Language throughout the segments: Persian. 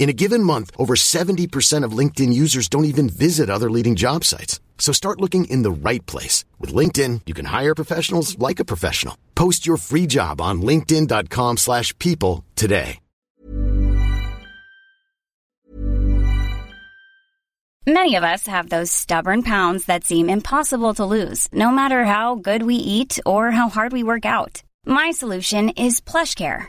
In a given month, over 70% of LinkedIn users don't even visit other leading job sites. So start looking in the right place. With LinkedIn, you can hire professionals like a professional. Post your free job on linkedin.com slash people today. Many of us have those stubborn pounds that seem impossible to lose, no matter how good we eat or how hard we work out. My solution is PlushCare.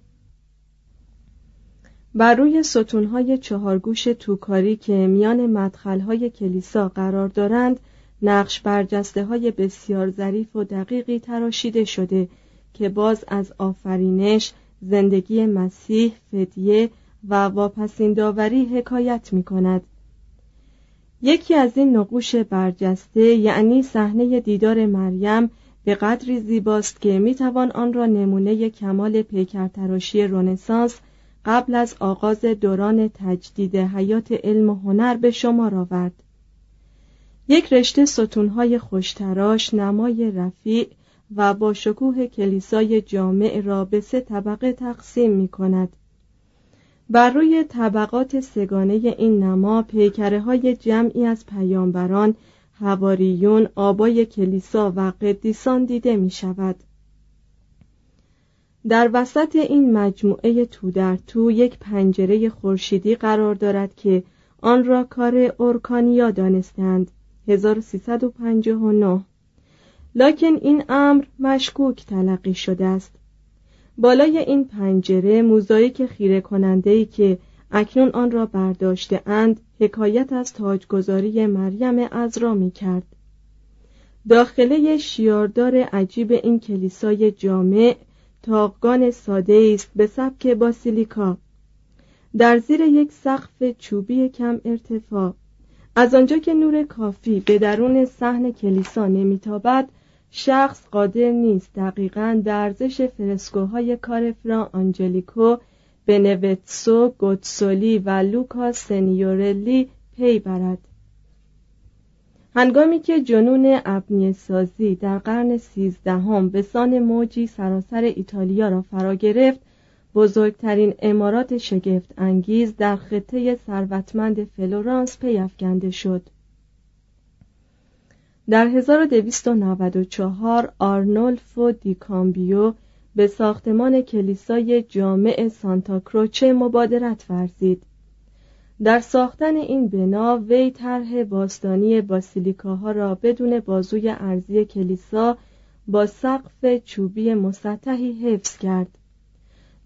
بر روی ستونهای چهارگوش توکاری که میان مدخلهای کلیسا قرار دارند نقش برجسته های بسیار ظریف و دقیقی تراشیده شده که باز از آفرینش، زندگی مسیح، فدیه و واپسین داوری حکایت می کند. یکی از این نقوش برجسته یعنی صحنه دیدار مریم به قدری زیباست که می توان آن را نمونه کمال پیکرتراشی رنسانس قبل از آغاز دوران تجدید حیات علم و هنر به شمار آورد. یک رشته ستونهای خوشتراش نمای رفیع و با شکوه کلیسای جامع را به سه طبقه تقسیم می کند. بر روی طبقات سگانه این نما پیکره های جمعی از پیامبران، هواریون، آبای کلیسا و قدیسان دیده می شود. در وسط این مجموعه تو در تو یک پنجره خورشیدی قرار دارد که آن را کار اورکانیا دانستند 1359 لکن این امر مشکوک تلقی شده است. بالای این پنجره موزاییک خیره کننده که اکنون آن را برداشته اند حکایت از تاجگذاری مریم عذرا می کرد. داخله شیاردار عجیب این کلیسای جامع تاقگان ساده است به سبک باسیلیکا. در زیر یک سقف چوبی کم ارتفاع. از آنجا که نور کافی به درون صحن کلیسا نمیتابد شخص قادر نیست دقیقا در ارزش فرسکوهای کار فرا آنجلیکو بنوتسو گوتسولی و لوکا سنیورلی پی برد. هنگامی که جنون ابنیه سازی در قرن سیزدهم به سان موجی سراسر ایتالیا را فرا گرفت بزرگترین عمارات شگفت انگیز در خطه ثروتمند فلورانس پیافکنده شد. در 1294 آرنولفو دی کامبیو به ساختمان کلیسای جامع سانتا کروچه مبادرت ورزید. در ساختن این بنا وی طرح باستانی باسیلیکاها را بدون بازوی ارزی کلیسا با سقف چوبی مسطحی حفظ کرد.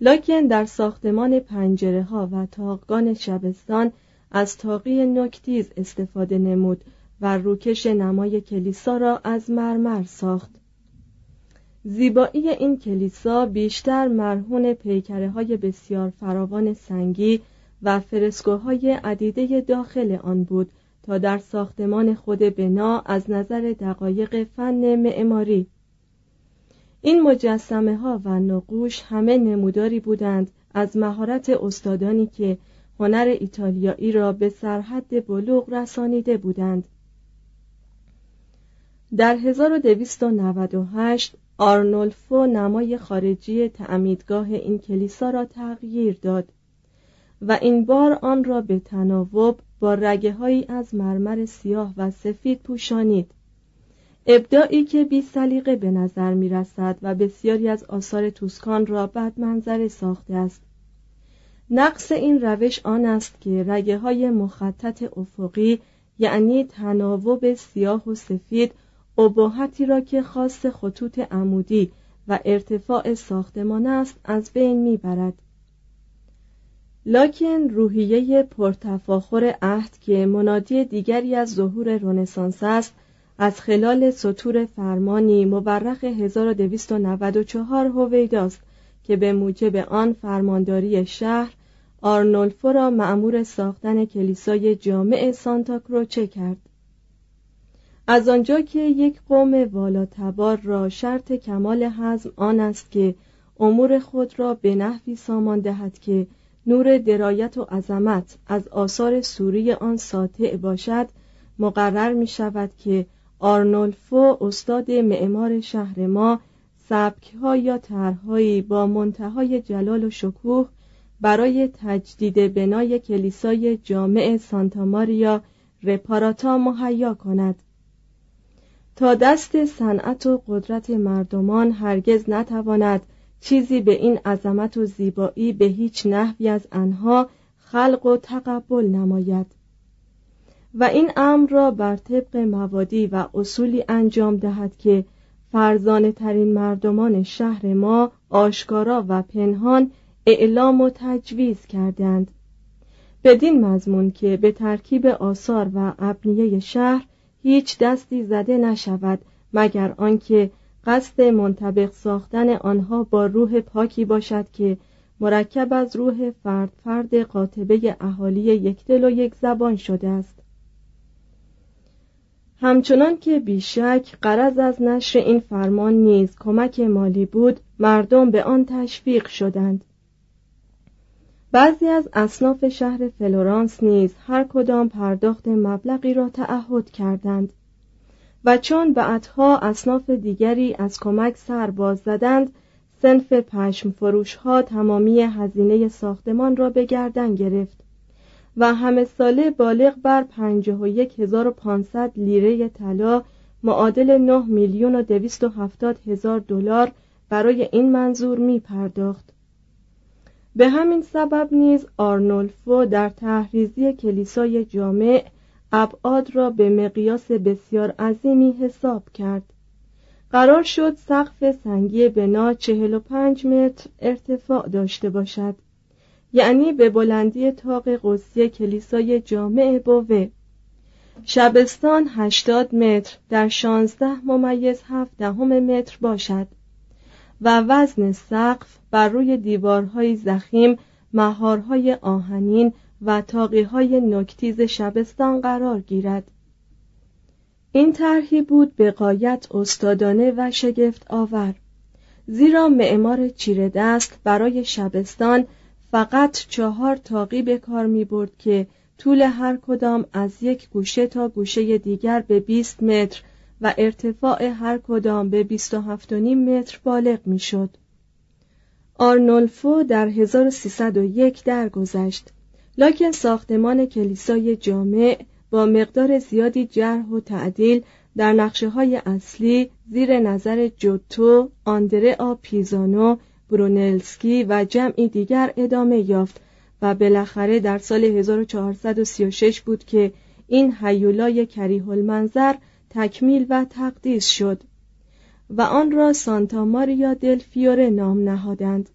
لاکن در ساختمان پنجره ها و تاقگان شبستان از تاقی نکتیز استفاده نمود و روکش نمای کلیسا را از مرمر ساخت. زیبایی این کلیسا بیشتر مرهون پیکره های بسیار فراوان سنگی و فرسکوهای عدیده داخل آن بود تا در ساختمان خود بنا از نظر دقایق فن معماری. این مجسمه ها و نقوش همه نموداری بودند از مهارت استادانی که هنر ایتالیایی را به سرحد بلوغ رسانیده بودند. در 1298 آرنولفو نمای خارجی تعمیدگاه این کلیسا را تغییر داد. و این بار آن را به تناوب با رگه هایی از مرمر سیاه و سفید پوشانید. ابداعی که بی سلیقه به نظر می رسد و بسیاری از آثار توسکان را بد منظره ساخته است. نقص این روش آن است که رگه های مخطط افقی یعنی تناوب سیاه و سفید اباحتی را که خاص خطوط عمودی و ارتفاع ساختمان است از بین می‌برد. لاکن روحیه پرتفاخر عهد که منادی دیگری از ظهور رنسانس است از خلال سطور فرمانی مورخ 1294 هویداست که به موجب آن فرمانداری شهر آرنولفو را معمور ساختن کلیسای جامع سانتا کروچه کرد. از آنجا که یک قوم والاتبار را شرط کمال حزم آن است که امور خود را به نحوی سامان دهد که نور درایت و عظمت از آثار سوری آن ساطع باشد مقرر می شود که آرنولفو استاد معمار شهر ما سبک یا طرحهایی با منتهای جلال و شکوه برای تجدید بنای کلیسای جامع سانتا ماریا رپاراتا مهیا کند. تا دست صنعت و قدرت مردمان هرگز نتواند چیزی به این عظمت و زیبایی به هیچ نحوی از آنها خلق و تقبل نماید. و این امر را بر طبق موادی و اصولی انجام دهد که فرزانه ترین مردمان شهر ما آشکارا و پنهان اعلام و تجویز کردند. بدین مضمون که به ترکیب آثار و ابنیه شهر هیچ دستی زده نشود مگر آنکه قصد منطبق ساختن آنها با روح پاکی باشد که مرکب از روح فرد فرد قاطبه اهالی یک دل و یک زبان شده است. همچنان که بیشک قرض از نشر این فرمان نیز کمک مالی بود مردم به آن تشویق شدند. بعضی از اصناف شهر فلورانس نیز هر کدام پرداخت مبلغی را تعهد کردند. و چون بعدها اصناف دیگری از کمک سر باز زدند سنف پشم فروش ها تمامی هزینه ساختمان را به گردن گرفت و همه ساله بالغ بر پنجه و یک هزار و پانصد لیره طلا معادل نه میلیون و دویست و هفتاد هزار دلار برای این منظور می پرداخت به همین سبب نیز آرنولفو در تحریزی کلیسای جامع ابعاد را به مقیاس بسیار عظیمی حساب کرد. قرار شد سقف سنگی بنا چهل و پنج متر ارتفاع داشته باشد. یعنی به بلندی تاق قدسی کلیسای جامع بوه. شبستان هشتاد متر در شانزده ممیز هفت دهم متر باشد و وزن سقف بر روی دیوارهای زخیم مهارهای آهنین و تاقیهای نکتیز شبستان قرار گیرد این طرحی بود به قایت استادانه و شگفت آور زیرا معمار چیره دست برای شبستان فقط چهار تاقی به کار می برد که طول هر کدام از یک گوشه تا گوشه دیگر به 20 متر و ارتفاع هر کدام به 27.5 متر بالغ می شد. آرنولفو در 1301 درگذشت لکن ساختمان کلیسای جامع با مقدار زیادی جرح و تعدیل در نقشه های اصلی زیر نظر جوتو، آندره آ پیزانو، برونلسکی و جمعی دیگر ادامه یافت و بالاخره در سال 1436 بود که این هیولای کریه المنظر تکمیل و تقدیس شد و آن را سانتا ماریا دل فیوره نام نهادند.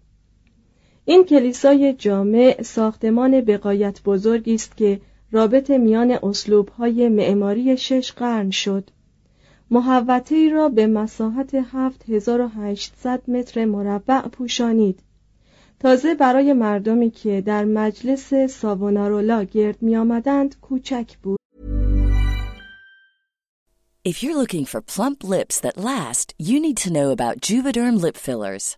این کلیسای جامع ساختمان بقایت بزرگی است که رابط میان اسلوبهای معماری شش قرن شد. محوطه ای را به مساحت 7800 متر مربع پوشانید. تازه برای مردمی که در مجلس ساونارولا گرد می آمدند کوچک بود. If you're looking for plump lips that last, you need to know about Juvederm lip fillers.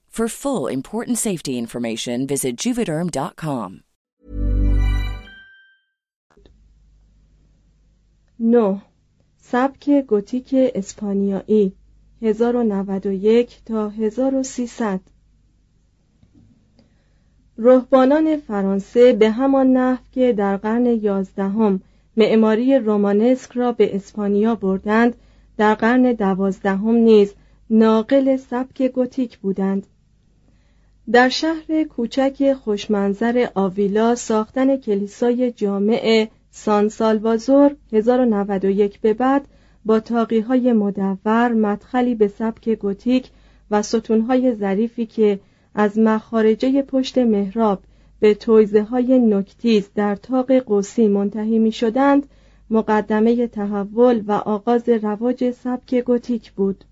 For full important safety information, visit juvederm.com. 9. سبک گوتیک اسپانیایی 1091 تا 1300 رهبانان فرانسه به همان نحو که در قرن یازدهم معماری رومانسک را به اسپانیا بردند در قرن دوازدهم نیز ناقل سبک گوتیک بودند در شهر کوچک خوشمنظر آویلا ساختن کلیسای جامع سان سالوازور 1091 به بعد با تاقی های مدور مدخلی به سبک گوتیک و ستونهای ظریفی که از مخارجه پشت محراب به تویزه های نکتیز در تاق قوسی منتهی می شدند مقدمه تحول و آغاز رواج سبک گوتیک بود.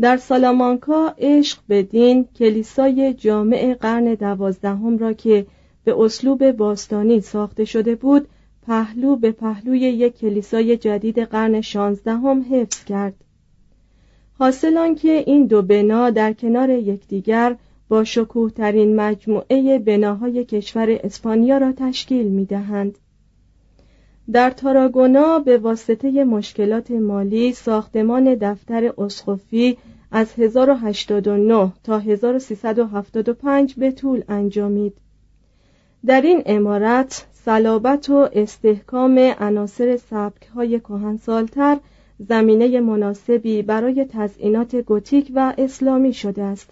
در سالامانکا عشق به دین کلیسای جامع قرن دوازدهم را که به اسلوب باستانی ساخته شده بود پهلو به پهلوی یک کلیسای جدید قرن شانزدهم حفظ کرد حاصل که این دو بنا در کنار یکدیگر با شکوه ترین مجموعه بناهای کشور اسپانیا را تشکیل می دهند. در تاراگونا به واسطه مشکلات مالی ساختمان دفتر اسقفی از 1089 تا 1375 به طول انجامید. در این امارت صلابت و استحکام عناصر سبک های کهنسالتر زمینه مناسبی برای تزئینات گوتیک و اسلامی شده است.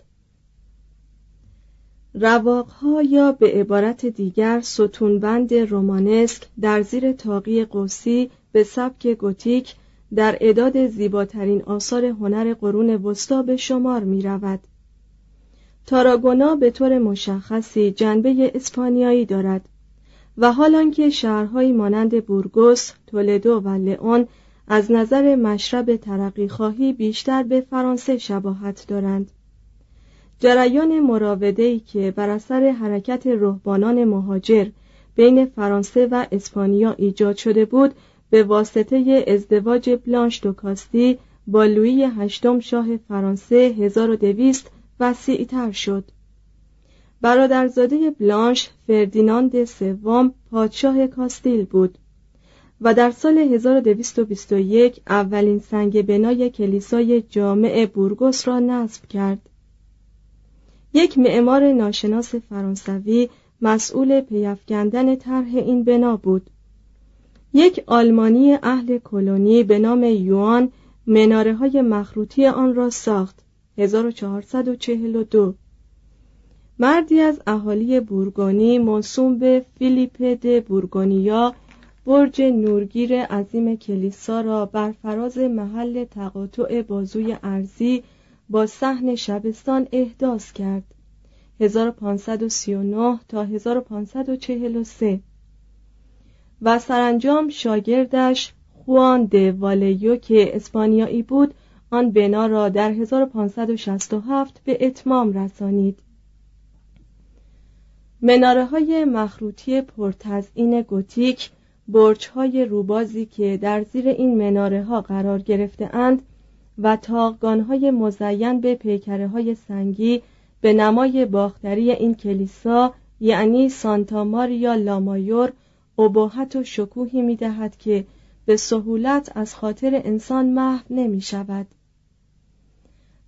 رواقها یا به عبارت دیگر ستونبند رومانسک در زیر تاقی قوسی به سبک گوتیک در اداد زیباترین آثار هنر قرون وسطا به شمار می رود. تاراگونا به طور مشخصی جنبه اسپانیایی دارد و حال که شهرهایی مانند بورگوس، تولدو و لئون از نظر مشرب ترقی خواهی بیشتر به فرانسه شباهت دارند. جریان مراوده‌ای که بر اثر حرکت رهبانان مهاجر بین فرانسه و اسپانیا ایجاد شده بود به واسطه ازدواج بلانش دوکاستی با لویی هشتم شاه فرانسه 1200 وسیعتر شد. برادرزاده بلانش فردیناند سوم پادشاه کاستیل بود و در سال 1221 اولین سنگ بنای کلیسای جامع بورگوس را نصب کرد. یک معمار ناشناس فرانسوی مسئول پیافکندن طرح این بنا بود. یک آلمانی اهل کلونی به نام یوان مناره های مخروطی آن را ساخت. 1442 مردی از اهالی بورگونی موسوم به فیلیپ د بورگونیا برج نورگیر عظیم کلیسا را بر فراز محل تقاطع بازوی ارزی با صحن شبستان احداث کرد. 1539 تا 1543 و سرانجام شاگردش خوان د والیو که اسپانیایی بود آن بنا را در 1567 به اتمام رسانید. مناره های مخروطی پرتزئین گوتیک برج های روبازی که در زیر این مناره ها قرار گرفته اند و تاقگان های مزین به پیکره های سنگی به نمای باختری این کلیسا یعنی سانتا ماریا لامایور ابهت و شکوهی می دهد که به سهولت از خاطر انسان محو نمی شود.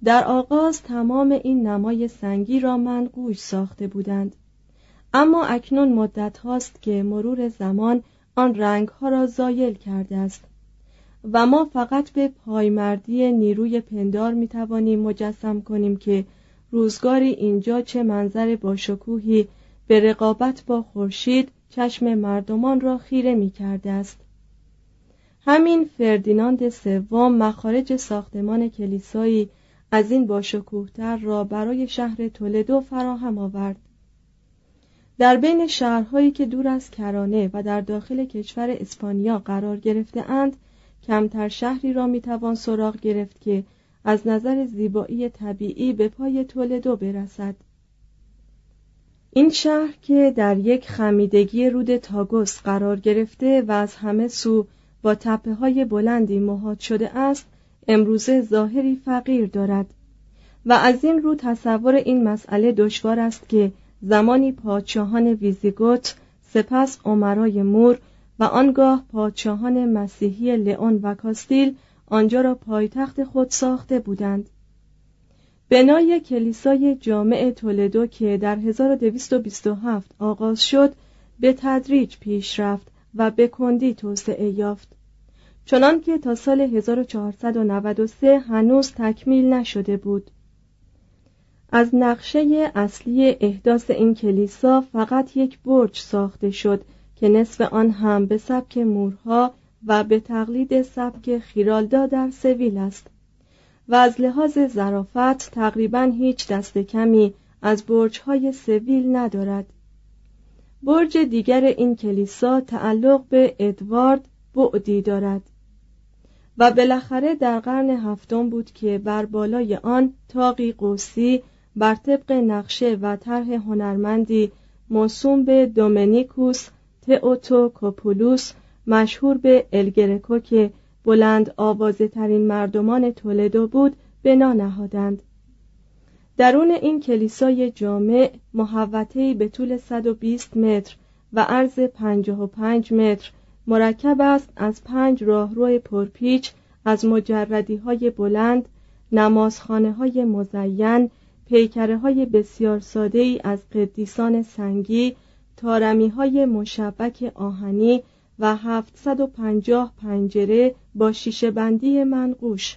در آغاز تمام این نمای سنگی را منقوش ساخته بودند اما اکنون مدت هاست که مرور زمان آن رنگ ها را زایل کرده است و ما فقط به پایمردی نیروی پندار می توانیم مجسم کنیم که روزگاری اینجا چه منظر با شکوهی به رقابت با خورشید چشم مردمان را خیره می کرده است. همین فردیناند سوم مخارج ساختمان کلیسایی از این باشکوهتر را برای شهر تولدو فراهم آورد. در بین شهرهایی که دور از کرانه و در داخل کشور اسپانیا قرار گرفته اند کمتر شهری را می‌توان سراغ گرفت که از نظر زیبایی طبیعی به پای تولدو برسد. این شهر که در یک خمیدگی رود تاگوس قرار گرفته و از همه سو با تپه های بلندی محاط شده است امروزه ظاهری فقیر دارد. و از این رو تصور این مسئله دشوار است که زمانی پادشاهان ویزیگوت سپس عمرای مور و آنگاه پادشاهان مسیحی لئون و کاستیل آنجا را پایتخت خود ساخته بودند. بنای کلیسای جامع تولدو که در 1227 آغاز شد به تدریج پیش رفت و به کندی توسعه یافت. چنان که تا سال 1493 هنوز تکمیل نشده بود. از نقشه اصلی احداث این کلیسا فقط یک برج ساخته شد که نصف آن هم به سبک مورها و به تقلید سبک خیرالدا در سویل است. و از لحاظ ظرافت تقریبا هیچ دست کمی از برجهای سویل ندارد. برج دیگر این کلیسا تعلق به ادوارد بعدی دارد. و بالاخره در قرن هفتم بود که بر بالای آن تاقی قوسی بر طبق نقشه و طرح هنرمندی موسوم به دومنیکوس تئوتو کوپولوس مشهور به الگرکو که بلند آوازه ترین مردمان تولدو بود بنا نهادند. درون این کلیسای جامع محوطه‌ای به طول 120 متر و عرض 55 متر مرکب است از پنج راهرو پرپیچ از مجردی های بلند نمازخانه های مزین پیکره های بسیار ساده ای از قدیسان سنگی تارمی های مشبک آهنی و 750 پنجره با شیشه بندی منقوش.